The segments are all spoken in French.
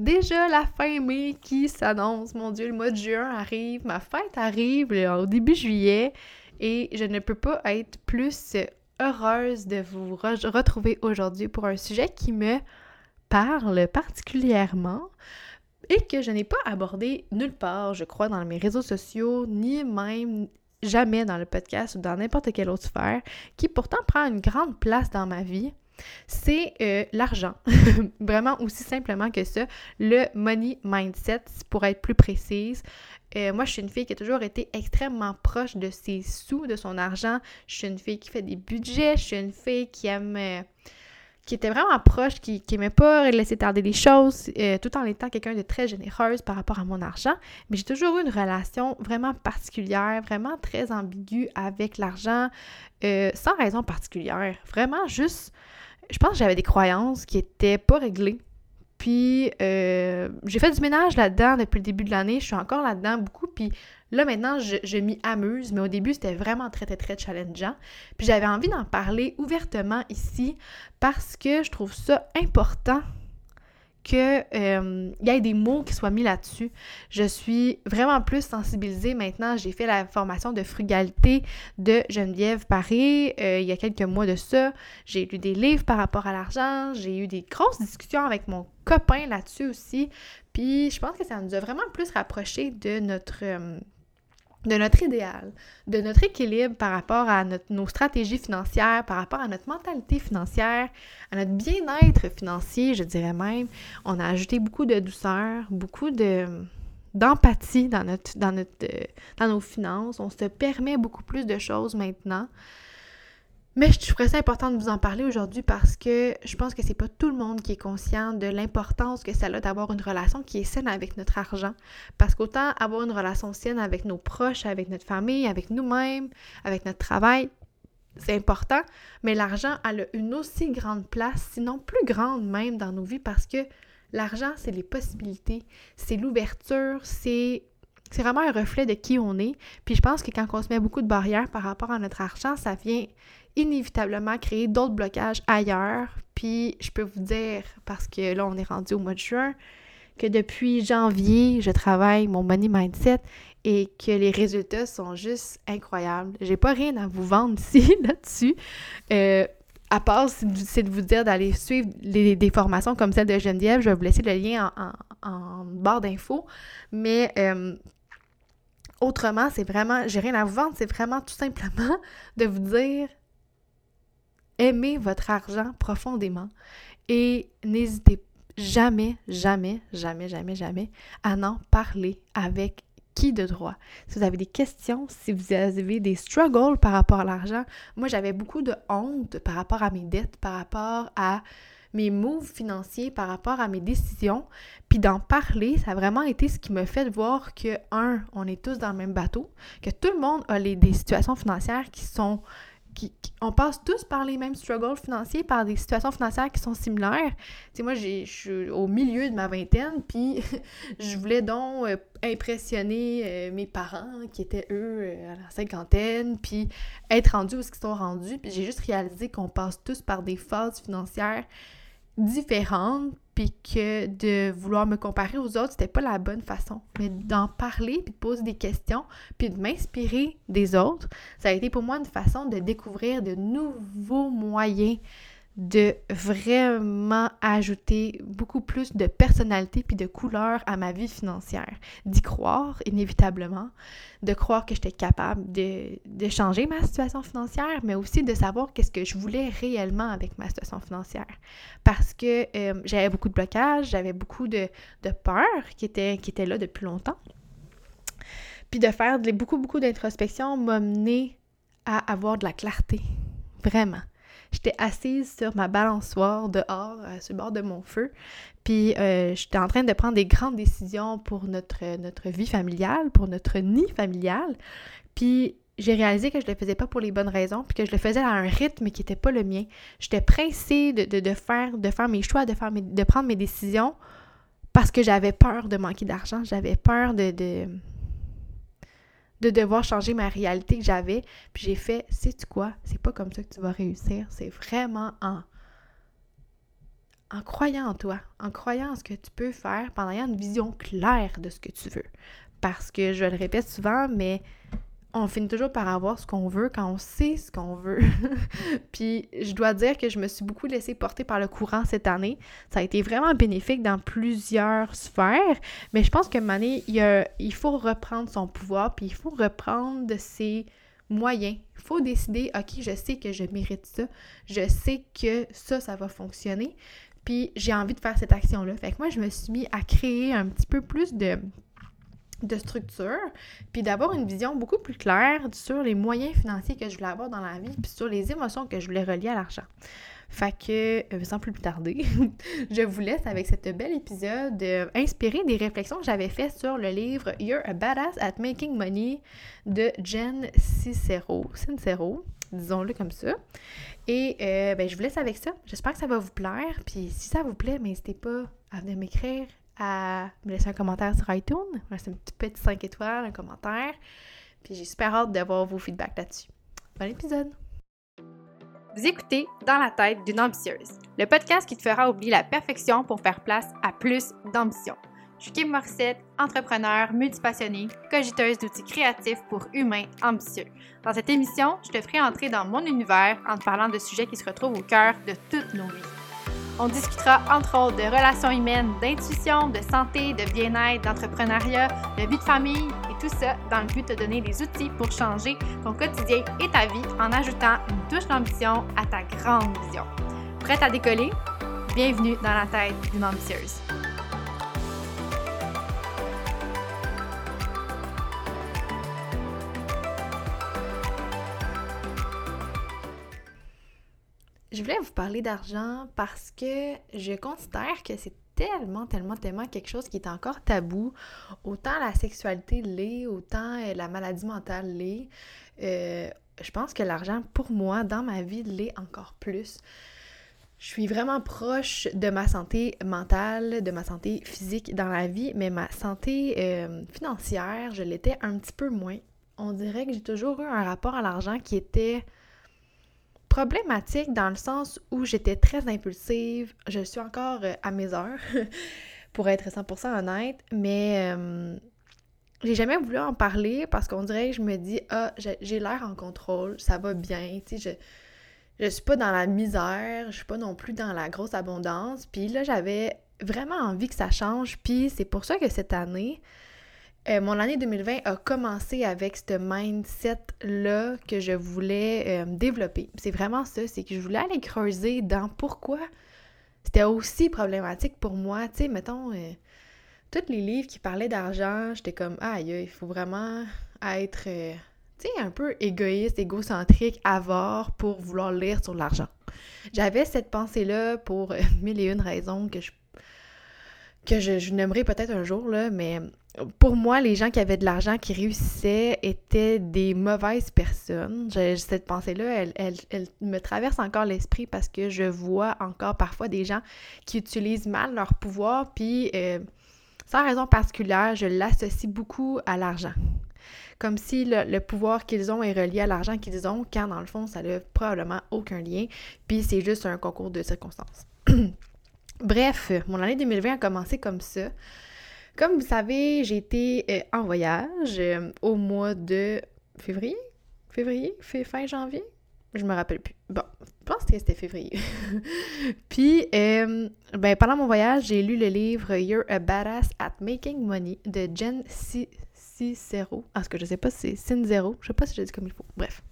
déjà la fin mai qui s'annonce. Mon Dieu, le mois de juin arrive, ma fête arrive au début juillet et je ne peux pas être plus heureuse de vous retrouver aujourd'hui pour un sujet qui me parle particulièrement et que je n'ai pas abordé nulle part, je crois, dans mes réseaux sociaux, ni même jamais dans le podcast ou dans n'importe quelle autre sphère, qui pourtant prend une grande place dans ma vie c'est euh, l'argent. Vraiment aussi simplement que ça. Le money mindset, pour être plus précise. Euh, moi, je suis une fille qui a toujours été extrêmement proche de ses sous, de son argent. Je suis une fille qui fait des budgets. Je suis une fille qui aime... Euh, qui était vraiment proche, qui n'aimait pas laisser tarder les choses, tout en étant quelqu'un de très généreuse par rapport à mon argent. Mais j'ai toujours eu une relation vraiment particulière, vraiment très ambiguë avec l'argent, sans raison particulière. Vraiment juste je pense que j'avais des croyances qui étaient pas réglées. Puis euh, j'ai fait du ménage là-dedans depuis le début de l'année. Je suis encore là-dedans beaucoup. Puis là, maintenant, je, je m'y amuse. Mais au début, c'était vraiment très, très, très challengeant. Puis j'avais envie d'en parler ouvertement ici parce que je trouve ça important qu'il euh, y ait des mots qui soient mis là-dessus. Je suis vraiment plus sensibilisée maintenant. J'ai fait la formation de frugalité de Geneviève Paris euh, il y a quelques mois de ça. J'ai lu des livres par rapport à l'argent. J'ai eu des grosses discussions avec mon copain là-dessus aussi. Puis je pense que ça nous a vraiment plus rapprochés de notre... Euh, de notre idéal, de notre équilibre par rapport à nos stratégies financières, par rapport à notre mentalité financière, à notre bien-être financier, je dirais même. On a ajouté beaucoup de douceur, beaucoup de d'empathie dans notre dans notre dans nos finances. On se permet beaucoup plus de choses maintenant. Mais je trouvais ça important de vous en parler aujourd'hui parce que je pense que c'est pas tout le monde qui est conscient de l'importance que ça a d'avoir une relation qui est saine avec notre argent. Parce qu'autant avoir une relation saine avec nos proches, avec notre famille, avec nous-mêmes, avec notre travail, c'est important, mais l'argent a une aussi grande place, sinon plus grande même dans nos vies parce que l'argent, c'est les possibilités, c'est l'ouverture, c'est c'est vraiment un reflet de qui on est. Puis je pense que quand on se met beaucoup de barrières par rapport à notre argent, ça vient inévitablement créer d'autres blocages ailleurs. Puis je peux vous dire, parce que là, on est rendu au mois de juin, que depuis janvier, je travaille mon money mindset et que les résultats sont juste incroyables. J'ai pas rien à vous vendre ici là-dessus. Euh, à part, c'est de vous dire d'aller suivre des formations comme celle de Geneviève. Je vais vous laisser le lien en, barre d'infos. Mais euh, autrement, c'est vraiment, j'ai rien à vous vendre, c'est vraiment tout simplement de vous dire aimez votre argent profondément et n'hésitez jamais, jamais, jamais, jamais, jamais à en parler avec qui de droit. Si vous avez des questions, si vous avez des struggles par rapport à l'argent, moi j'avais beaucoup de honte par rapport à mes dettes, par rapport à mes moves financiers, par rapport à mes décisions. Puis d'en parler, ça a vraiment été ce qui me fait voir que, un, on est tous dans le même bateau, que tout le monde a les, des situations financières qui sont on passe tous par les mêmes struggles financiers, par des situations financières qui sont similaires. Tu sais, moi, je suis au milieu de ma vingtaine, puis je voulais donc euh, impressionner euh, mes parents qui étaient, eux, euh, à la cinquantaine, puis être rendus où ils sont rendus. Puis j'ai juste réalisé qu'on passe tous par des phases financières différentes, puis que de vouloir me comparer aux autres, c'était pas la bonne façon. Mais d'en parler, puis de poser des questions, puis de m'inspirer des autres, ça a été pour moi une façon de découvrir de nouveaux moyens de vraiment ajouter beaucoup plus de personnalité puis de couleur à ma vie financière. D'y croire, inévitablement, de croire que j'étais capable de, de, changer ma situation financière, mais aussi de savoir qu'est-ce que je voulais réellement avec ma situation financière. Parce que euh, j'avais beaucoup de blocages, j'avais beaucoup de, de qui était, qui était là depuis longtemps. Puis de faire beaucoup, beaucoup d'introspection m'a mené à avoir de la clarté. Vraiment. J'étais assise sur ma balançoire dehors, euh, sur le bord de mon feu. Puis euh, j'étais en train de prendre des grandes décisions pour notre, vie familiale, pour notre nid familial. Puis j'ai réalisé que je le faisais pas pour les bonnes raisons, puis que je le faisais à un rythme qui n'était pas le mien. J'étais pressée de, faire, mes choix, de, faire prendre mes décisions parce que j'avais peur de manquer d'argent, j'avais peur de devoir changer ma réalité que j'avais. Puis j'ai fait, sais-tu quoi? C'est pas comme ça que tu vas réussir. C'est vraiment en, en croyant en toi, en croyant en ce que tu peux faire, en ayant une vision claire de ce que tu veux. Parce que je le répète souvent, mais on finit toujours par avoir ce qu'on veut quand on sait ce qu'on veut. Puis je dois dire que je me suis beaucoup laissée porter par le courant cette année. Ça a été vraiment bénéfique dans plusieurs sphères, mais je pense que année, il, il faut reprendre son pouvoir, puis il faut reprendre ses moyens. Il faut décider, OK, je sais que je mérite ça, je sais que ça, ça va fonctionner, puis j'ai envie de faire cette action-là. Fait que moi, je me suis mis à créer un petit peu plus de de structure, puis d'avoir une vision beaucoup plus claire sur les moyens financiers que je voulais avoir dans la vie, puis sur les émotions que je voulais relier à l'argent. Fait que, euh, sans plus tarder, je vous laisse avec cet bel épisode euh, inspiré des réflexions que j'avais faites sur le livre You're a Badass at Making Money de Jen Cicero. Sincero, disons-le comme ça. Et euh, ben, je vous laisse avec ça. J'espère que ça va vous plaire. Puis si ça vous plaît, n'hésitez pas à venir m'écrire à me laisser un commentaire sur iTunes. C'est un petit petit 5 étoiles, un commentaire. Puis j'ai super hâte d'avoir vos feedbacks là-dessus. Bon épisode! Vous écoutez Dans la tête d'une ambitieuse, le podcast qui te fera oublier la perfection pour faire place à plus d'ambition. Je suis Kim Morissette, entrepreneur, multipassionnée, cogiteuse d'outils créatifs pour humains ambitieux. Dans cette émission, je te ferai entrer dans mon univers en te parlant de sujets qui se retrouvent au cœur de toutes nos vies. On discutera entre autres de relations humaines, d'intuition, de santé, de bien-être, d'entrepreneuriat, de vie de famille et tout ça dans le but de te donner des outils pour changer ton quotidien et ta vie en ajoutant une touche d'ambition à ta grande vision. Prête à décoller? Bienvenue dans la tête d'une ambitieuse. Je voulais vous parler d'argent parce que je considère que c'est tellement, tellement, tellement quelque chose qui est encore tabou. Autant la sexualité l'est, autant euh, la maladie mentale l'est. Euh, je pense que l'argent, pour moi, dans ma vie, l'est encore plus. Je suis vraiment proche de ma santé mentale, de ma santé physique dans la vie, mais ma santé euh, financière, je l'étais un petit peu moins. On dirait que j'ai toujours eu un rapport à l'argent qui était problématique dans le sens où j'étais très impulsive. Je suis encore euh, à mes heures, pour être 100% honnête, mais j'ai jamais voulu en parler parce qu'on dirait que je me dis, ah, j'ai l'air en contrôle, ça va bien, tu sais, je, je suis pas dans la misère, je suis pas non plus dans la grosse abondance. Puis là, j'avais vraiment envie que ça change, puis c'est pour ça que cette année, euh, mon année 2020 a commencé avec ce mindset-là que je voulais euh, développer. C'est vraiment ça, c'est que je voulais aller creuser dans pourquoi c'était aussi problématique pour moi. Tu sais, mettons, euh, tous les livres qui parlaient d'argent, j'étais comme, aïe, il faut vraiment être, tu sais, un peu égoïste, égocentrique, avare pour vouloir lire sur l'argent. J'avais cette pensée-là pour mille et une raisons que je que je nommerai peut-être un jour, là, mais pour moi, les gens qui avaient de l'argent, qui réussissaient, étaient des mauvaises personnes. cette pensée-là, elle, elle, me traverse encore l'esprit parce que je vois encore parfois des gens qui utilisent mal leur pouvoir, puis euh, sans raison particulière, je l'associe beaucoup à l'argent. Comme si le, pouvoir qu'ils ont est relié à l'argent qu'ils ont, quand dans le fond, ça n'a probablement aucun lien, puis c'est juste un concours de circonstances. Bref, mon année 2020 a commencé comme ça. Comme vous savez, j'ai été euh, en voyage euh, au mois de février? Février? Fin janvier? Je me rappelle plus. Bon, je pense que c'était février. Puis, euh, ben, pendant mon voyage, j'ai lu le livre You're a Badass at Making Money de Jen Cicero. Ah, ce que je sais pas si c'est Cinzero. Je sais pas si je dis comme il faut. Bref.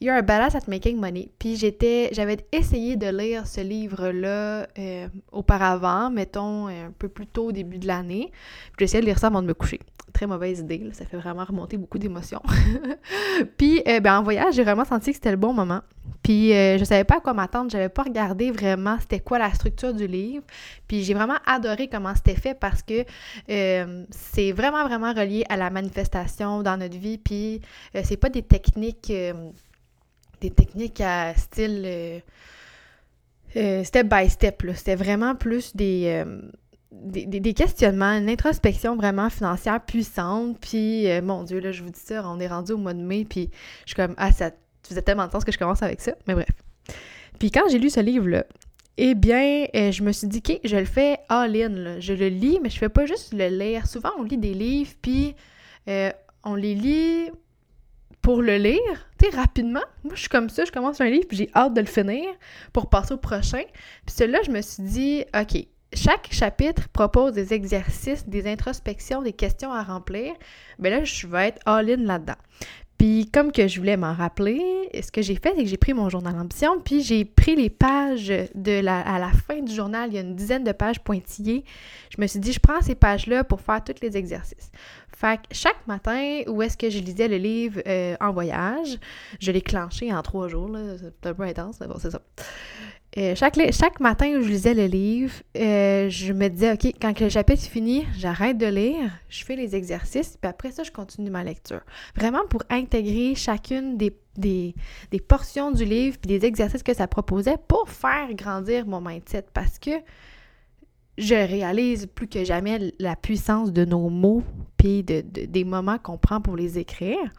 You're a badass at making money. Puis j'étais, j'avais essayé de lire ce livre-là euh, auparavant, mettons un peu plus tôt au début de l'année. J'ai essayé de lire ça avant de me coucher. Très mauvaise idée, ça fait vraiment remonter beaucoup d'émotions. puis euh, ben, en voyage, j'ai vraiment senti que c'était le bon moment. Puis euh, je savais pas à quoi m'attendre, j'avais pas regardé vraiment c'était quoi la structure du livre. Puis j'ai vraiment adoré comment c'était fait parce que c'est vraiment vraiment relié à la manifestation dans notre vie. Puis c'est pas des techniques des techniques à style euh, euh, step by step. C'était vraiment plus euh, des, des, questionnements, une introspection vraiment financière puissante. Puis, mon Dieu, là, je vous dis ça, on est rendu au mois de mai, puis je suis comme, ah, ça faisait tellement de sens que je commence avec ça. Mais bref. Puis quand j'ai lu ce livre-là, eh bien, je me suis dit, OK, je le fais all-in. Je le lis, mais je fais pas juste le lire. Souvent, on lit des livres, puis on les lit pour le lire, tu sais, rapidement. Moi, je suis comme ça, je commence un livre, puis j'ai hâte de le finir pour passer au prochain. Puis celui-là, je me suis dit, OK, chaque chapitre propose des exercices, des introspections, des questions à remplir. Mais ben là, je vais être all-in là-dedans. Puis comme que je voulais m'en rappeler, ce que j'ai fait, c'est que j'ai pris mon journal ambition, puis j'ai pris les pages de la, à la fin du journal, il y a une dizaine de pages pointillées. Je me suis dit, je prends ces pages-là pour faire tous les exercices. Fait que chaque matin, où est-ce que je lisais le livre euh, en voyage, je l'ai clenché en trois jours, c'est un peu intense, mais bon, c'est ça. Euh, chaque, chaque matin où je lisais le livre, euh, je me disais, OK, quand le chapitre est fini, j'arrête de lire, je fais les exercices, puis après ça, je continue ma lecture. Vraiment pour intégrer chacune des, des, portions du livre, puis des exercices que ça proposait pour faire grandir mon mindset. Parce que je réalise plus que jamais la puissance de nos mots, puis de, des moments qu'on prend pour les écrire.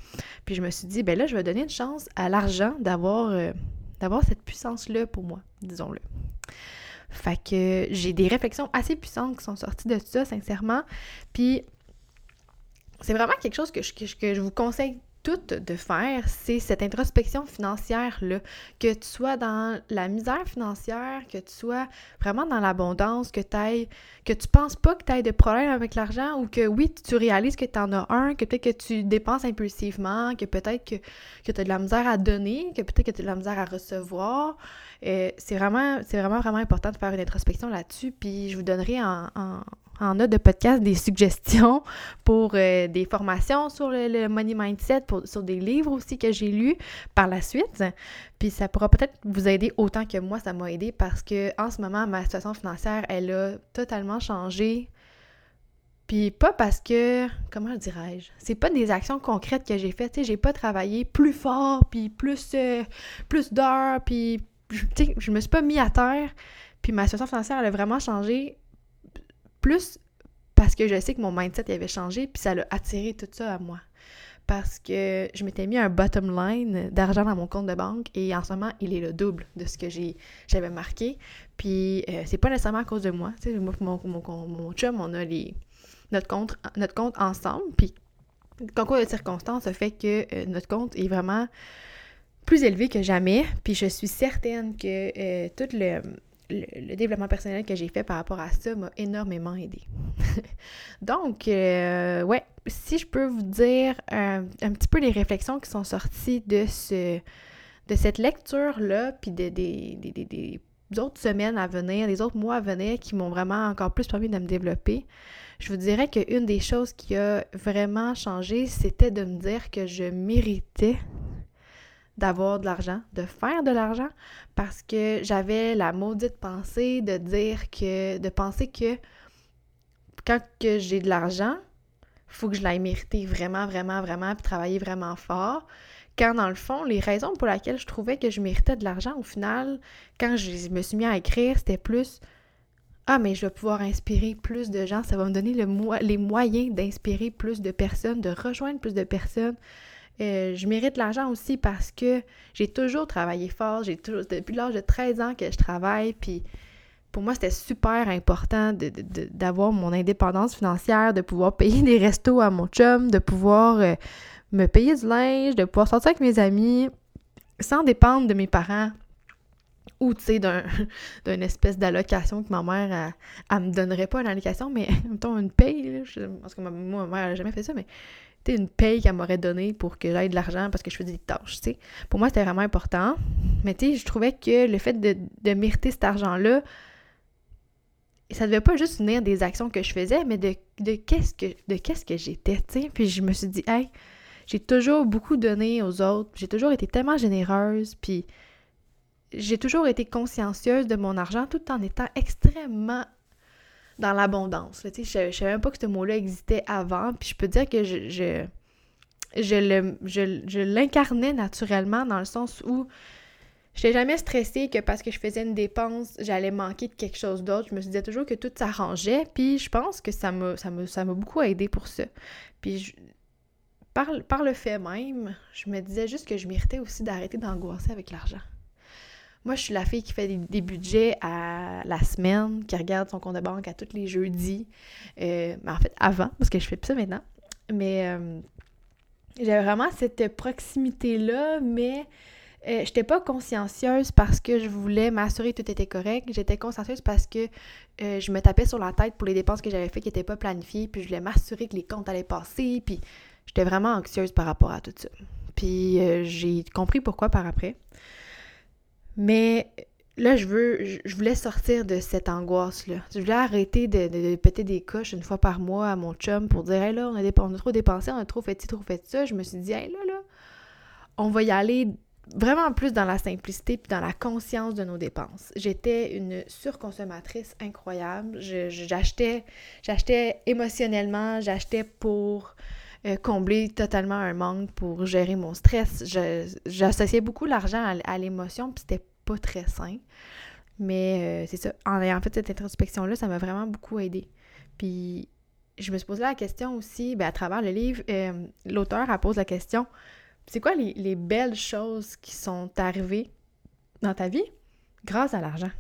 Puis je me suis dit, ben là, je vais donner une chance à l'argent d'avoir... Euh, d'avoir cette puissance-là pour moi, disons-le. Fait que j'ai des réflexions assez puissantes qui sont sorties de ça, sincèrement. Puis c'est vraiment quelque chose que je, que je vous conseille de faire, c'est cette introspection financière-là. Que tu sois dans la misère financière, que tu sois vraiment dans l'abondance, que tu que tu penses pas que tu aies de problème avec l'argent ou que oui, tu réalises que tu en as un, que peut-être que tu dépenses impulsivement, que peut-être que, que tu as de la misère à donner, que peut-être que tu as de la misère à recevoir. Euh, c'est vraiment, vraiment, vraiment important de faire une introspection là-dessus. Puis je vous donnerai en en note de podcast des suggestions pour euh, des formations sur le, money mindset, pour, sur des livres aussi que j'ai lus par la suite. Puis ça pourra peut-être vous aider autant que moi, ça m'a aidé parce que en ce moment, ma situation financière, elle a totalement changé. Puis pas parce que, comment dirais-je, c'est pas des actions concrètes que j'ai faites, tu sais, j'ai pas travaillé plus fort, puis plus, euh, plus d'heures, puis, sais, je me suis pas mis à terre, puis ma situation financière, elle a vraiment changé plus parce que je sais que mon mindset avait changé, puis ça a attiré tout ça à moi. Parce que je m'étais mis un bottom line d'argent dans mon compte de banque et en ce moment, il est le double de ce que j'avais marqué. Puis euh, c'est pas nécessairement à cause de moi. Tu sais, moi mon, mon, mon, chum, on a les, notre, compte, notre compte ensemble. Puis le concours de circonstances a fait que euh, notre compte est vraiment plus élevé que jamais. Puis je suis certaine que euh, tout le développement personnel que j'ai fait par rapport à ça m'a énormément aidé. Donc, euh, ouais, si je peux vous dire un petit peu les réflexions qui sont sorties de ce de cette lecture-là, puis des, des, autres semaines à venir, des autres mois à venir qui m'ont vraiment encore plus permis de me développer, je vous dirais qu'une des choses qui a vraiment changé, c'était de me dire que je méritais d'avoir de l'argent, de faire de l'argent, parce que j'avais la maudite pensée de dire que, de penser que quand que j'ai de l'argent, faut que je l'aille mériter vraiment, vraiment, vraiment, puis travailler vraiment fort. Quand dans le fond, les raisons pour lesquelles je trouvais que je méritais de l'argent, au final, quand je me suis mis à écrire, c'était plus ah, mais je vais pouvoir inspirer plus de gens, ça va me donner le les moyens d'inspirer plus de personnes, de rejoindre plus de personnes, euh, je mérite l'argent aussi parce que j'ai toujours travaillé fort. J'ai toujours, depuis l'âge de 13 ans que je travaille. Puis pour moi, c'était super important d'avoir mon indépendance financière, de pouvoir payer des restos à mon chum, de pouvoir euh, me payer du linge, de pouvoir sortir avec mes amis sans dépendre de mes parents ou, tu sais, d'une espèce d'allocation que ma mère, elle, me donnerait pas une allocation, mais mettons une paye, parce que ma mère, elle n'a jamais fait ça, mais une paye qu'elle m'aurait donnée pour que j'aille de l'argent parce que je faisais des tâches, tu. Pour moi, c'était vraiment important. Mais tu sais, je trouvais que le fait de, de mériter cet argent-là, ça devait pas juste venir des actions que je faisais, mais de, de qu'est-ce que qu'est-ce que j'étais, tu. Puis je me suis dit, hey, j'ai toujours beaucoup donné aux autres, j'ai toujours été tellement généreuse, puis j'ai toujours été consciencieuse de mon argent tout en étant extrêmement dans l'abondance. Je ne savais même pas que ce mot-là existait avant. Puis je peux dire que je, je, je l'incarnais naturellement dans le sens où je n'étais jamais stressée que parce que je faisais une dépense, j'allais manquer de quelque chose d'autre. Je me disais toujours que tout s'arrangeait. Puis je pense que ça m'a ça beaucoup aidé pour ça. Puis par, par le fait même, je me disais juste que je méritais aussi d'arrêter d'angoisser avec l'argent. Moi, je suis la fille qui fait des, budgets à la semaine, qui regarde son compte de banque à tous les jeudis. Euh, mais en fait, avant, parce que je fais plus ça maintenant. Mais euh, j'avais vraiment cette proximité-là, mais euh, j'étais pas consciencieuse parce que je voulais m'assurer que tout était correct. J'étais consciencieuse parce que je me tapais sur la tête pour les dépenses que j'avais faites qui n'étaient pas planifiées, puis je voulais m'assurer que les comptes allaient passer, puis j'étais vraiment anxieuse par rapport à tout ça. Puis j'ai compris pourquoi par après. Mais là, je veux, je voulais sortir de cette angoisse-là. Je voulais arrêter de, péter des coches une fois par mois à mon chum pour dire, hey là, on a, trop dépensé, on a trop fait ci, trop fait ça. Je me suis dit, hey là, là, on va y aller vraiment plus dans la simplicité puis dans la conscience de nos dépenses. J'étais une surconsommatrice incroyable. J'achetais, j'achetais émotionnellement, j'achetais pour euh, combler totalement un manque pour gérer mon stress. J'associais beaucoup l'argent à, l'émotion, puis c'était pas très sain. Mais euh, c'est ça, en ayant fait cette introspection-là, ça m'a vraiment beaucoup aidé. Puis je me suis posé la question aussi, ben, à travers le livre, euh, l'auteur a posé la question c'est quoi les, les, belles choses qui sont arrivées dans ta vie grâce à l'argent?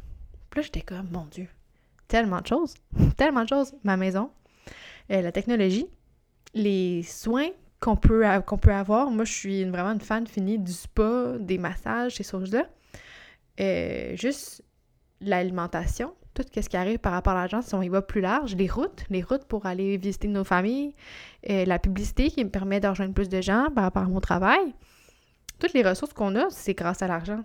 Puis là, j'étais comme, mon Dieu, tellement de choses, tellement de choses. Ma maison, la technologie, les soins qu'on peut, avoir. Moi, je suis vraiment une fan finie du spa, des massages, ces choses-là. Euh, juste l'alimentation, tout ce qui arrive par rapport à l'argent, si on y va plus large, les routes, les routes pour aller visiter nos familles, euh, la publicité qui me permet de rejoindre plus de gens par rapport à mon travail. Toutes les ressources qu'on a, c'est grâce à l'argent,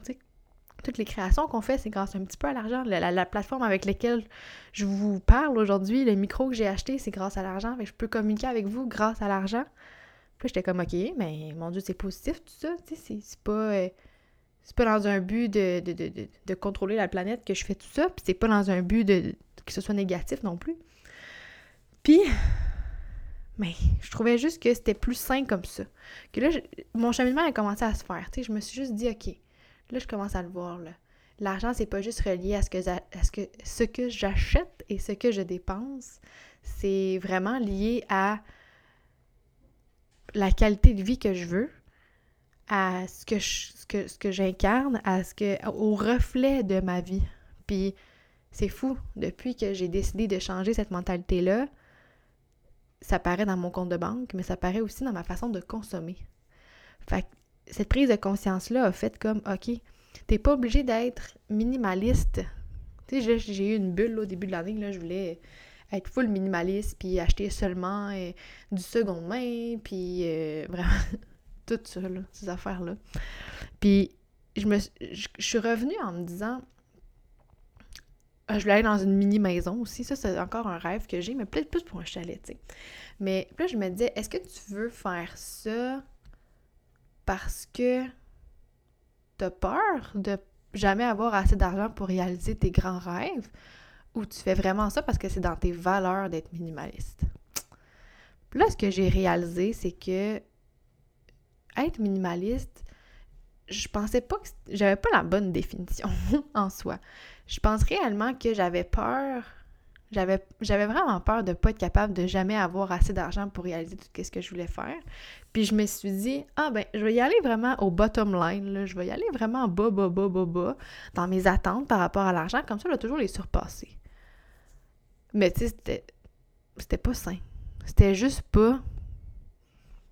toutes les créations qu'on fait, c'est grâce un petit peu à l'argent. La, plateforme avec laquelle je vous parle aujourd'hui, le micro que j'ai acheté, c'est grâce à l'argent. Je peux communiquer avec vous grâce à l'argent. Puis j'étais comme, OK, mais mon Dieu, c'est positif tout ça. C'est pas, euh, c'est pas dans un but de, de, contrôler la planète que je fais tout ça. Puis c'est pas dans un but de, que ce soit négatif non plus. Puis, mais je trouvais juste que c'était plus sain comme ça. Que là, mon cheminement a commencé à se faire. Je me suis juste dit, OK, Là, je commence à le voir. Là. L'argent, c'est pas juste relié à ce que, ce que, j'achète et ce que je dépense. C'est vraiment lié à la qualité de vie que je veux, à ce que ce que, ce que j'incarne, à ce que au reflet de ma vie. Puis c'est fou, depuis que j'ai décidé de changer cette mentalité-là, ça paraît dans mon compte de banque, mais ça paraît aussi dans ma façon de consommer. Fait que cette prise de conscience-là a fait comme, OK, t'es pas obligé d'être minimaliste. Tu sais, j'ai eu une bulle au début de l'année, là, je voulais être full minimaliste, puis acheter seulement euh, du second main, puis euh, vraiment tout ça, là, ces affaires-là. Puis je me je, suis revenue en me disant ah, je voulais aller dans une mini maison aussi, ça c'est encore un rêve que j'ai, mais peut-être plus pour un chalet, tu sais. Mais là je me disais, est-ce que tu veux faire ça parce que tu as peur de jamais avoir assez d'argent pour réaliser tes grands rêves ou tu fais vraiment ça parce que c'est dans tes valeurs d'être minimaliste? là, ce que j'ai réalisé, c'est que être minimaliste, je pensais pas que j'avais pas la bonne définition en soi. Je pense réellement que j'avais peur j'avais, j'avais vraiment peur de ne pas être capable de jamais avoir assez d'argent pour réaliser tout ce que je voulais faire. Puis je me suis dit, ah ben, je vais y aller vraiment au bottom line, là. je vais y aller vraiment bas, bas, bas, bas, bas, dans mes attentes par rapport à l'argent, comme ça, je vais toujours les surpasser. Mais tu sais, c'était, c'était pas sain. C'était juste pas.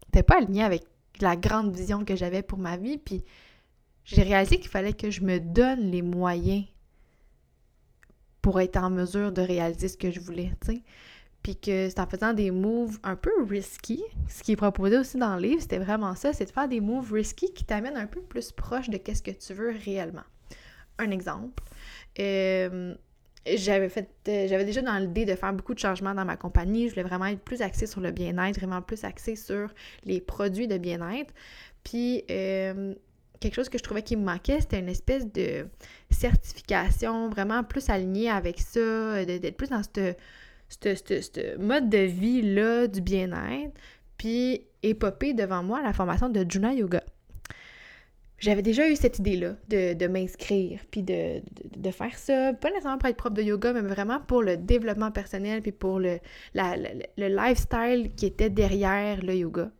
C'était pas aligné avec la grande vision que j'avais pour ma vie. Puis j'ai réalisé qu'il fallait que je me donne les moyens pour être en mesure de réaliser ce que je voulais, tu sais. Puis que c'est en faisant des moves un peu risky, ce qui est proposé aussi dans le livre, c'était vraiment ça, c'est de faire des moves risky qui t'amènent un peu plus proche de qu'est-ce que tu veux réellement. Un exemple, euh, j'avais fait, euh, j'avais déjà dans l'idée de faire beaucoup de changements dans ma compagnie. Je voulais vraiment être plus axée sur le bien-être, vraiment plus axée sur les produits de bien-être. Puis euh, quelque chose que je trouvais qui me manquait, c'était une espèce de certification vraiment plus alignée avec ça, d'être plus dans ce mode de vie-là du bien-être. Puis épopée devant moi la formation de Juna Yoga. J'avais déjà eu cette idée-là de, m'inscrire, puis de, faire ça, pas nécessairement pour être prof de yoga, mais vraiment pour le développement personnel, puis pour le, le lifestyle qui était derrière le yoga.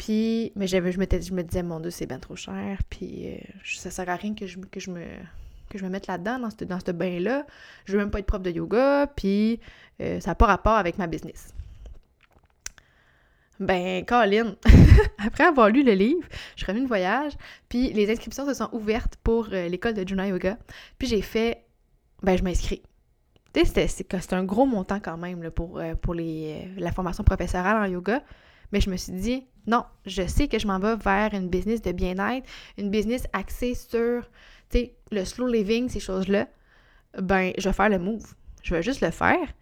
Puis, mais je, me disais, mon Dieu, c'est bien trop cher, puis euh, ça sert à rien que je, me mette là-dedans, dans ce, dans ce bain-là. Je veux même pas être prof de yoga, puis euh, ça n'a pas rapport avec ma business. Ben, Colin, après avoir lu le livre, je suis revenue de voyage, puis les inscriptions se sont ouvertes pour euh, l'école de Juna Yoga. Puis j'ai fait, ben, je m'inscris. Tu sais, c'est un gros montant quand même pour, la formation professorale en yoga. Mais je me suis dit, non, je sais que je m'en vais vers une business de bien-être, une business axée sur, tu sais, le slow living, ces choses-là. Ben, je vais faire le move. Je vais juste le faire.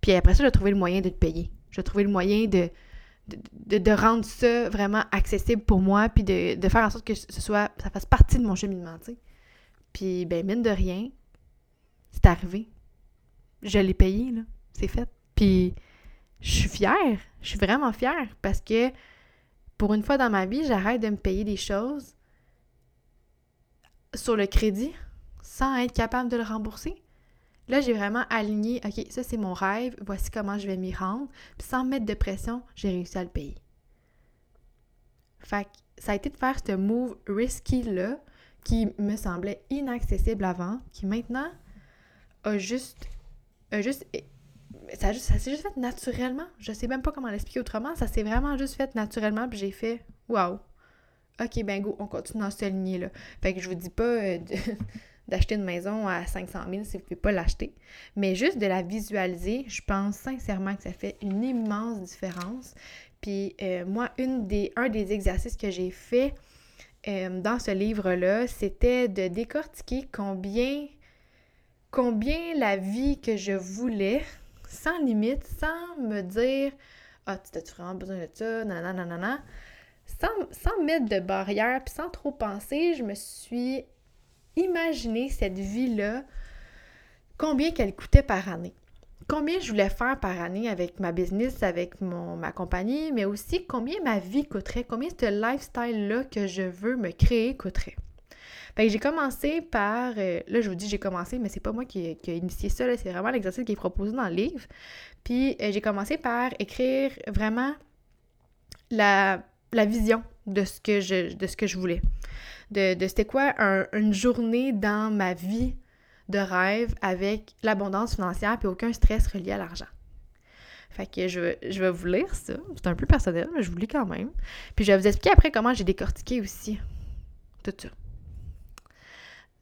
Puis après ça, je vais trouver le moyen de te payer. Je vais trouver le moyen de, de, rendre ça vraiment accessible pour moi, puis de, de, faire en sorte que ce soit, ça fasse partie de mon cheminement, tu sais. Puis, ben, mine de rien, c'est arrivé. Je l'ai payé, là. C'est fait. Puis, je suis fière. Je suis vraiment fière parce que pour une fois dans ma vie, j'arrête de me payer des choses sur le crédit sans être capable de le rembourser. Là, j'ai vraiment aligné, OK, ça c'est mon rêve, voici comment je vais m'y rendre. Puis sans mettre de pression, j'ai réussi à le payer. Fait que ça a été de faire ce move risky-là qui me semblait inaccessible avant, qui maintenant a juste, a juste ça, s'est juste fait naturellement. Je sais même pas comment l'expliquer autrement. Ça s'est vraiment juste fait naturellement, puis j'ai fait Waouh! Ok, ben go, on continue dans cette lignée-là. Fait que je vous dis pas euh, d'acheter une maison à 500 000 si vous pouvez pas l'acheter, mais juste de la visualiser, je pense sincèrement que ça fait une immense différence. Puis euh, moi, une des, un des exercices que j'ai fait euh, dans ce livre-là, c'était de décortiquer combien, combien la vie que je voulais sans limite, sans me dire Ah, tu as vraiment besoin de ça, nanana. Sans, sans mettre de barrière, puis sans trop penser, je me suis imaginé cette vie-là, combien qu'elle coûtait par année. Combien je voulais faire par année avec ma business, avec ma compagnie, mais aussi combien ma vie coûterait, combien ce lifestyle-là que je veux me créer coûterait. Fait que j'ai commencé par. Euh, là, je vous dis j'ai commencé, mais c'est pas moi qui, qui ai initié ça, c'est vraiment l'exercice qui est proposé dans le livre. Puis euh, j'ai commencé par écrire vraiment la, la, vision de ce que je, de ce que je voulais. De, de c'était quoi une journée dans ma vie de rêve avec l'abondance financière puis aucun stress relié à l'argent. Fait que je, je, vais vous lire ça. C'est un peu personnel, mais je vous lis quand même. Puis je vais vous expliquer après comment j'ai décortiqué aussi tout ça.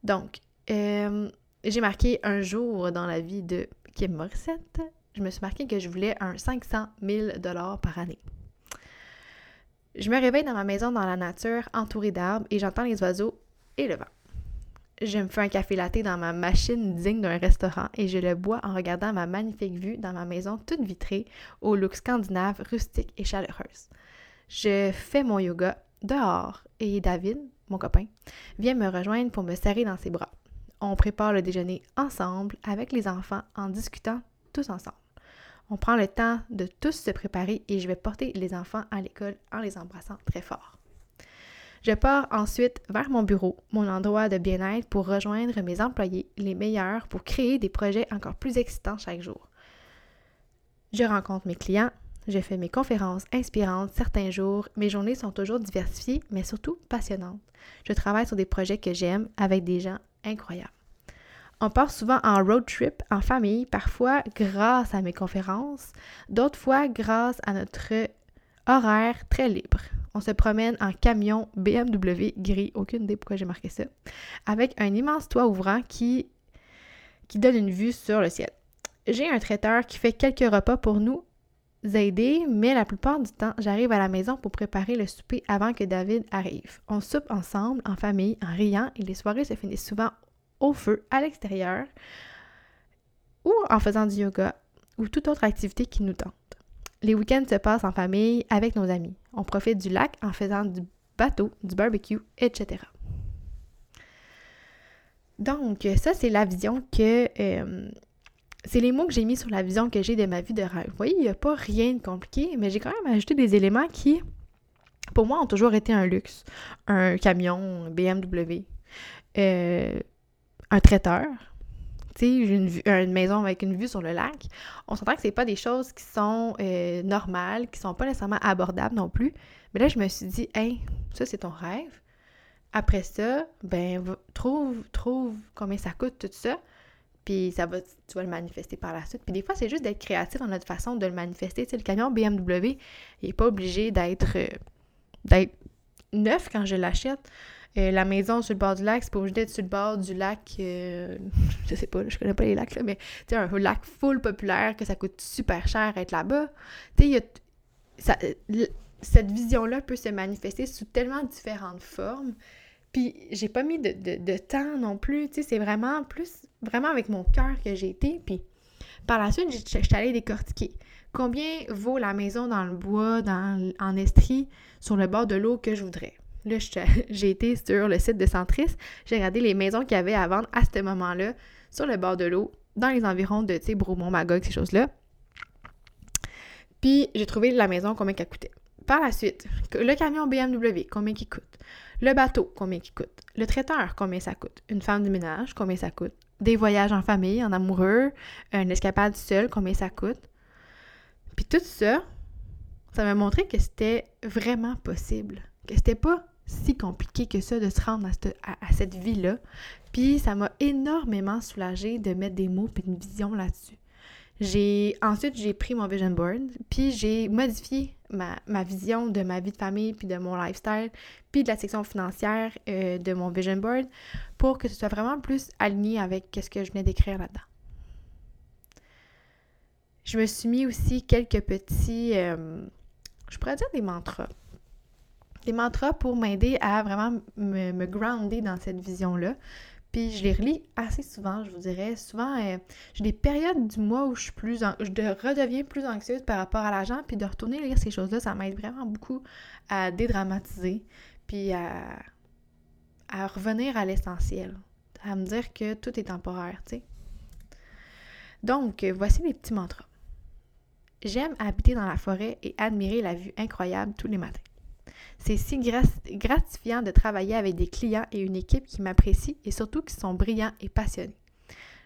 Donc, euh, j'ai marqué un jour dans la vie de Kim Morissette. Je me suis marqué que je voulais un 500 000 par année. Je me réveille dans ma maison dans la nature, entourée d'arbres, et j'entends les oiseaux et le vent. Je me fais un café latte dans ma machine digne d'un restaurant et je le bois en regardant ma magnifique vue dans ma maison toute vitrée, au look scandinave, rustique et chaleureuse. Je fais mon yoga dehors et David, mon copain, vient me rejoindre pour me serrer dans ses bras. On prépare le déjeuner ensemble avec les enfants en discutant tous ensemble. On prend le temps de tous se préparer et je vais porter les enfants à l'école en les embrassant très fort. Je pars ensuite vers mon bureau, mon endroit de bien-être pour rejoindre mes employés, les meilleurs, pour créer des projets encore plus excitants chaque jour. Je rencontre mes clients, je fais mes conférences inspirantes certains jours. Mes journées sont toujours diversifiées, mais surtout passionnantes. Je travaille sur des projets que j'aime avec des gens incroyables. On part souvent en road trip en famille, parfois grâce à mes conférences, d'autres fois grâce à notre horaire très libre. On se promène en camion BMW gris, aucune idée pourquoi j'ai marqué ça, avec un immense toit ouvrant qui, qui donne une vue sur le ciel. J'ai un traiteur qui fait quelques repas pour nous aider, mais la plupart du temps, j'arrive à la maison pour préparer le souper avant que David arrive. On soupe ensemble, en famille, en riant, et les soirées se finissent souvent au feu, à l'extérieur, ou en faisant du yoga, ou toute autre activité qui nous tente. Les week-ends se passent en famille avec nos amis. On profite du lac en faisant du bateau, du barbecue, etc. Donc, ça, c'est la vision que euh, c'est les mots que j'ai mis sur la vision que j'ai de ma vie de rêve. Vous voyez, il n'y a pas rien de compliqué, mais j'ai quand même ajouté des éléments qui, pour moi, ont toujours été un luxe. Un camion, un BMW, euh, un traiteur, une, une, maison avec une vue sur le lac. On s'entend que c'est pas des choses qui sont euh, normales, qui sont pas nécessairement abordables non plus. Mais là, je me suis dit, hey, ça, c'est ton rêve. Après ça, ben, trouve, trouve combien ça coûte tout ça. Puis ça va, tu vas le manifester par la suite. Puis des fois, c'est juste d'être créatif dans notre façon de le manifester. Tu sais, le camion BMW, il n'est pas obligé d'être euh, neuf quand je l'achète. Euh, la maison sur le bord du lac, c'est pas obligé d'être sur le bord du lac, euh, je sais pas, je connais pas les lacs, là, mais tu un lac full populaire, que ça coûte super cher être là-bas. Tu sais, cette vision-là peut se manifester sous tellement différentes formes. Puis j'ai pas mis de, temps non plus, tu sais, c'est vraiment plus, vraiment avec mon cœur que j'ai été. Puis par la suite, je suis allée décortiquer. Combien vaut la maison dans le bois, dans, en estrie, sur le bord de l'eau que je voudrais? Là, j'ai été sur le site de Centris, j'ai regardé les maisons qu'il y avait à vendre à ce moment-là, sur le bord de l'eau, dans les environs de, tu sais, Magog, ces choses-là. Puis, j'ai trouvé la maison, combien qu'elle coûtait. Par la suite, le camion BMW, combien qu'il coûte. Le bateau, combien qu'il coûte. Le traiteur, combien ça coûte. Une femme du ménage, combien ça coûte. Des voyages en famille, en amoureux, une escapade seule, combien ça coûte. Puis tout ça, ça m'a montré que c'était vraiment possible. Que c'était pas si compliqué que ça de se rendre à cette, vie-là. Puis ça m'a énormément soulagée de mettre des mots et une vision là-dessus. Ensuite j'ai pris mon vision board, puis j'ai modifié ma, vision de ma vie de famille, puis de mon lifestyle, puis de la section financière euh, de mon vision board pour que ce soit vraiment plus aligné avec ce que je venais d'écrire là-dedans. Je me suis mis aussi quelques petits, euh, je pourrais dire des mantras des mantras pour m'aider à vraiment me, me, grounder dans cette vision-là. Puis je les relis assez souvent, je vous dirais. Souvent, euh, j'ai des périodes du mois où je suis plus, je redeviens plus anxieuse par rapport à l'argent, puis de retourner lire ces choses-là, ça m'aide vraiment beaucoup à dédramatiser, puis à, à revenir à l'essentiel, à me dire que tout est temporaire, tu sais. Donc, voici les petits mantras. J'aime habiter dans la forêt et admirer la vue incroyable tous les matins. C'est si gratifiant de travailler avec des clients et une équipe qui m'apprécient et surtout qui sont brillants et passionnés.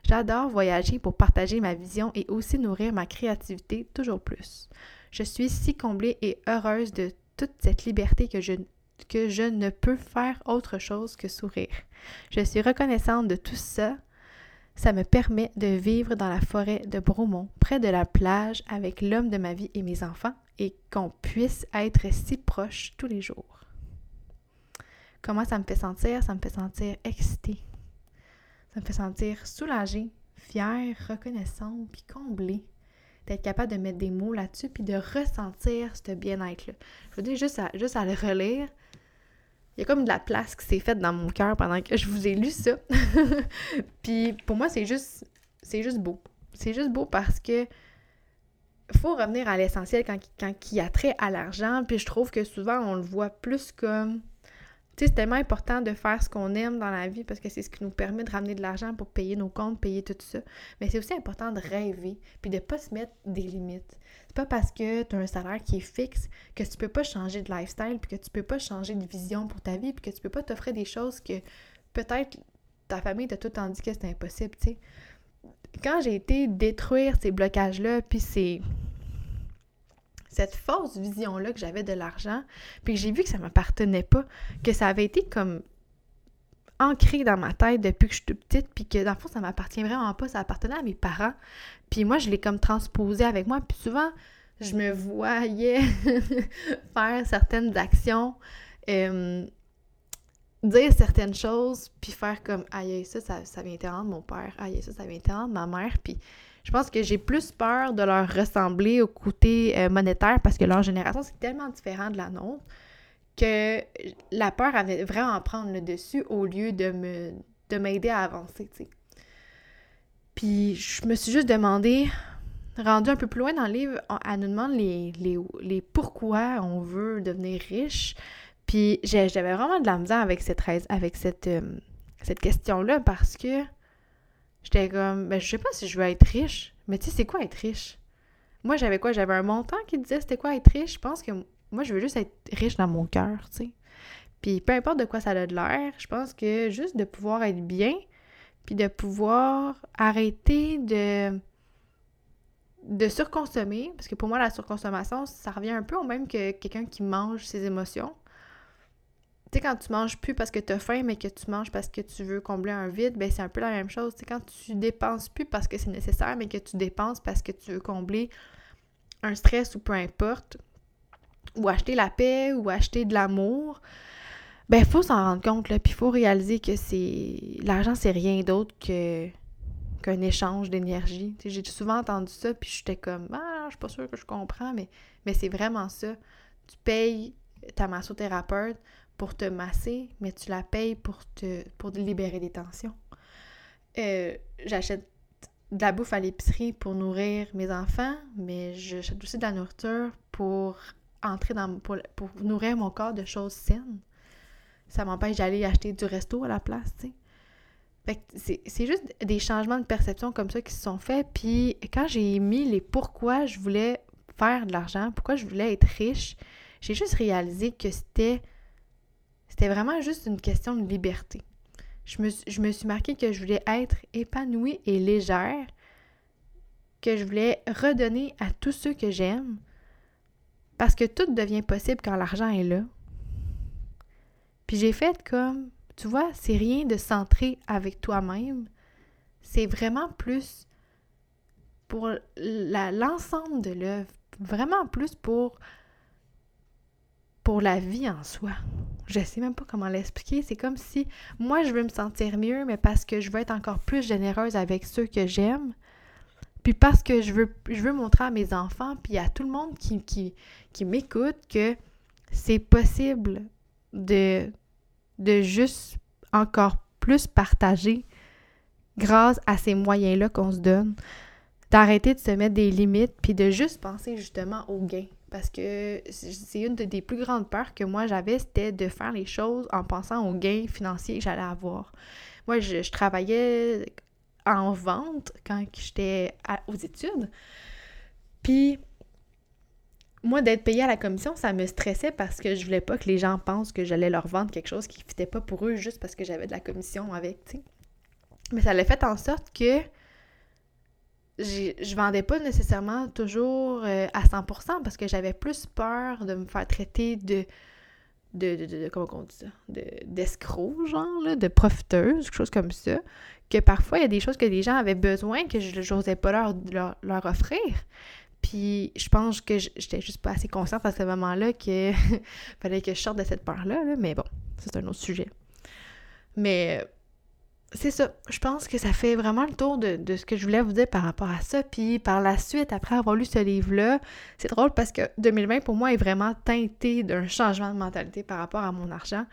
J'adore voyager pour partager ma vision et aussi nourrir ma créativité toujours plus. Je suis si comblée et heureuse de toute cette liberté que je, que je ne peux faire autre chose que sourire. Je suis reconnaissante de tout ça. Ça me permet de vivre dans la forêt de Bromont, près de la plage, avec l'homme de ma vie et mes enfants, et qu'on puisse être si proche tous les jours. Comment ça me fait sentir? Ça me fait sentir excitée. Ça me fait sentir soulagée, fière, reconnaissante, puis comblée d'être capable de mettre des mots là-dessus, puis de ressentir ce bien-être-là. Je veux dire, juste juste à le relire, il y a comme de la place qui s'est faite dans mon cœur pendant que je vous ai lu ça. puis pour moi, c'est juste, c'est juste beau. C'est juste beau parce que faut revenir à l'essentiel quand, quand il y a trait à l'argent. Puis je trouve que souvent, on le voit plus comme. Tu sais, c'est tellement important de faire ce qu'on aime dans la vie parce que c'est ce qui nous permet de ramener de l'argent pour payer nos comptes, payer tout ça. Mais c'est aussi important de rêver puis de pas se mettre des limites. C'est pas parce que tu as un salaire qui est fixe que tu peux pas changer de lifestyle puis que tu peux pas changer de vision pour ta vie puis que tu peux pas t'offrir des choses que peut-être ta famille t'a tout le temps dit que c'était impossible, tu sais quand j'ai été détruire ces blocages-là, puis c'est cette fausse vision-là que j'avais de l'argent, puis que j'ai vu que ça m'appartenait pas, que ça avait été comme ancré dans ma tête depuis que je suis toute petite, puis que dans le fond, ça m'appartient vraiment pas, ça appartenait à mes parents. Puis moi, je l'ai comme transposé avec moi, puis souvent, je me voyais faire certaines actions euh, dire certaines choses, puis faire comme aïe, ça, ça, ça vient de mon père, aïe, ça, ça vient tellement de ma mère, puis je pense que j'ai plus peur de leur ressembler au côté euh, monétaire parce que leur génération, c'est tellement différent de la nôtre que la peur avait vraiment prendre le dessus au lieu de me de m'aider à avancer, tu sais. Puis je me suis juste demandé, rendu un peu plus loin dans le livre, elle nous demande les, les, les pourquoi on veut devenir riche. Puis j'avais vraiment de la misère avec cette, avec cette, euh, cette question-là parce que j'étais comme, ben, je sais pas si je veux être riche, mais tu sais, c'est quoi être riche? Moi, j'avais quoi? J'avais un montant qui disait c'était quoi être riche. Je pense que moi, je veux juste être riche dans mon cœur, tu sais. Puis peu importe de quoi ça a de l'air, je pense que juste de pouvoir être bien, puis de pouvoir arrêter de de surconsommer, parce que pour moi, la surconsommation, ça revient un peu au même que quelqu'un qui mange ses émotions sais, quand tu manges plus parce que tu as faim, mais que tu manges parce que tu veux combler un vide, ben c'est un peu la même chose. Tu sais, quand tu dépenses plus parce que c'est nécessaire, mais que tu dépenses parce que tu veux combler un stress ou peu importe, ou acheter la paix, ou acheter de l'amour, ben il faut s'en rendre compte, là, puis il faut réaliser que c'est... L'argent, c'est rien d'autre que qu'un échange d'énergie. J'ai souvent entendu ça, puis j'étais comme « Ah, je suis pas sûre que je comprends, mais, mais c'est vraiment ça. Tu payes ta massothérapeute pour te masser, mais tu la payes pour te, libérer des tensions. Euh, j'achète de la bouffe à l'épicerie pour nourrir mes enfants, mais j'achète aussi de la nourriture pour entrer dans pour, nourrir mon corps de choses saines. Ça m'empêche d'aller acheter du resto à la place, tu sais. c'est juste des changements de perception comme ça qui se sont faits. Puis quand j'ai mis les pourquoi je voulais faire de l'argent, pourquoi je voulais être riche, j'ai juste réalisé que c'était c'était vraiment juste une question de liberté. Je me, suis marqué que je voulais être épanouie et légère, que je voulais redonner à tous ceux que j'aime, parce que tout devient possible quand l'argent est là. Puis j'ai fait comme, tu vois, c'est rien de centrer avec toi-même, c'est vraiment plus pour l'ensemble de l'œuvre, vraiment plus pour pour la vie en soi. Je sais même pas comment l'expliquer. C'est comme si moi, je veux me sentir mieux, mais parce que je veux être encore plus généreuse avec ceux que j'aime. Puis parce que je veux, je veux montrer à mes enfants, puis à tout le monde qui, m'écoute, que c'est possible de, de juste encore plus partager grâce à ces moyens-là qu'on se donne, d'arrêter de se mettre des limites, puis de juste penser justement au gain. Parce que c'est une des plus grandes peurs que moi j'avais, c'était de faire les choses en pensant aux gains financiers que j'allais avoir. Moi, je, travaillais en vente quand j'étais aux études. Puis, moi, d'être payée à la commission, ça me stressait parce que je voulais pas que les gens pensent que j'allais leur vendre quelque chose qui ne fitait pas pour eux juste parce que j'avais de la commission avec, tu sais. Mais ça l'a fait en sorte que je vendais pas nécessairement toujours euh, à 100% parce que j'avais plus peur de me faire traiter de de, de, de comment on dit ça? D'escroc genre là, de profiteuse quelque chose comme ça que parfois il y a des choses que les gens avaient besoin que je n'osais pas leur, leur, offrir. Puis je pense que j'étais juste pas assez consciente à ce moment-là que fallait que je sorte de cette peur là, mais bon c'est un autre sujet. Mais c'est ça. Je pense que ça fait vraiment le tour de, ce que je voulais vous dire par rapport à ça. Puis par la suite, après avoir lu ce livre-là, c'est drôle parce que 2020 pour moi est vraiment teinté d'un changement de mentalité par rapport à mon argent.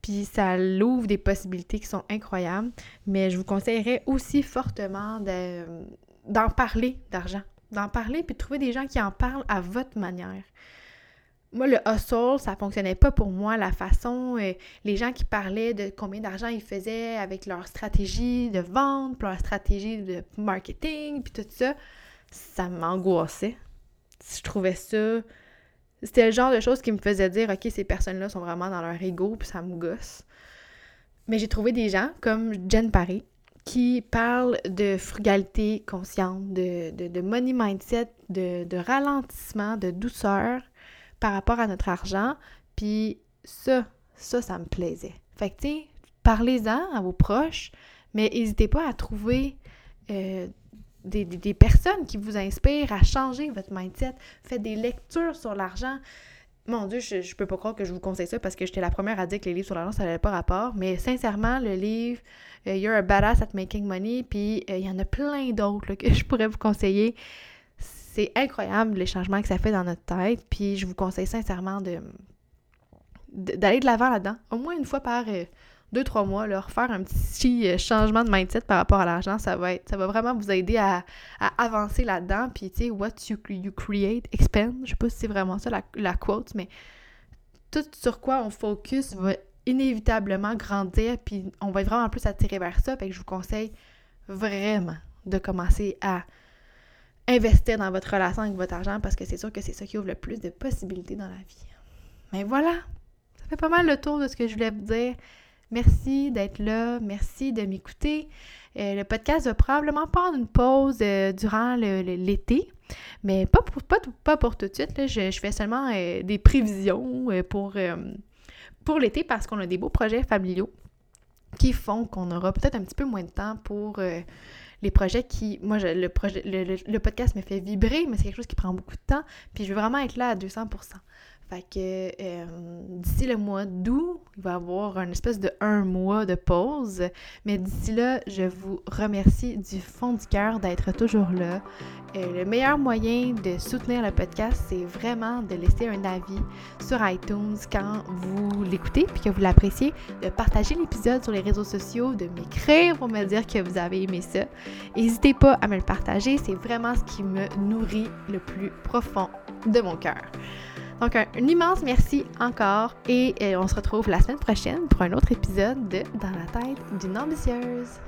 Puis ça l'ouvre des possibilités qui sont incroyables. Mais je vous conseillerais aussi fortement d'en parler d'argent. D'en parler puis de trouver des gens qui en parlent à votre manière moi, le hustle, ça fonctionnait pas pour moi. La façon, euh, les gens qui parlaient de combien d'argent ils faisaient avec leur stratégie de vente, leur stratégie de marketing, puis tout ça, ça m'angoissait. Je trouvais ça. C'était le genre de choses qui me faisait dire, OK, ces personnes-là sont vraiment dans leur ego, puis ça me gosse. Mais j'ai trouvé des gens comme Jen Paré qui parlent de frugalité consciente, de, de, money mindset, de, de ralentissement, de douceur par rapport à notre argent. Puis ça, ça, ça me plaisait. Fait que, tu sais, parlez-en à vos proches, mais n'hésitez pas à trouver euh, des, personnes qui vous inspirent à changer votre mindset. Faites des lectures sur l'argent. Mon Dieu, je, je peux pas croire que je vous conseille ça parce que j'étais la première à dire que les livres sur l'argent, ça n'avait pas rapport. Mais sincèrement, le livre euh, You're a Badass at Making Money, puis euh, il y en a plein d'autres que je pourrais vous conseiller c'est incroyable les changements que ça fait dans notre tête. Puis je vous conseille sincèrement d'aller de l'avant là-dedans. Au moins une fois par euh, deux, trois mois, leur faire un petit euh, changement de mindset par rapport à l'argent, ça va être, ça va vraiment vous aider à, avancer là-dedans. Puis tu sais, what you, you, create, expand. Je sais pas si c'est vraiment ça la, la quote, mais tout sur quoi on focus va inévitablement grandir, puis on va être vraiment plus attiré vers ça. Fait je vous conseille vraiment de commencer à investir dans votre relation avec votre argent parce que c'est sûr que c'est ça qui ouvre le plus de possibilités dans la vie. Mais voilà, ça fait pas mal le tour de ce que je voulais vous dire. Merci d'être là, merci de m'écouter. Euh, le podcast va probablement prendre une pause euh, durant l'été, mais pas pour, pas, pas pour tout de suite. Je, fais seulement euh, des prévisions pour pour l'été parce qu'on a des beaux projets familiaux qui font qu'on aura peut-être un petit peu moins de temps pour les projets qui. Moi, je, le, projet, le, podcast me fait vibrer, mais c'est quelque chose qui prend beaucoup de temps. Puis je veux vraiment être là à 200 fait que euh, d'ici le mois d'août, il va y avoir un espèce de un mois de pause. Mais d'ici là, je vous remercie du fond du cœur d'être toujours là. Euh, le meilleur moyen de soutenir le podcast, c'est vraiment de laisser un avis sur iTunes quand vous l'écoutez puis que vous l'appréciez, de partager l'épisode sur les réseaux sociaux, de m'écrire pour me dire que vous avez aimé ça. N'hésitez pas à me le partager, c'est vraiment ce qui me nourrit le plus profond de mon cœur. Donc, un, immense merci encore et euh, on se retrouve la semaine prochaine pour un autre épisode de Dans la tête d'une ambitieuse.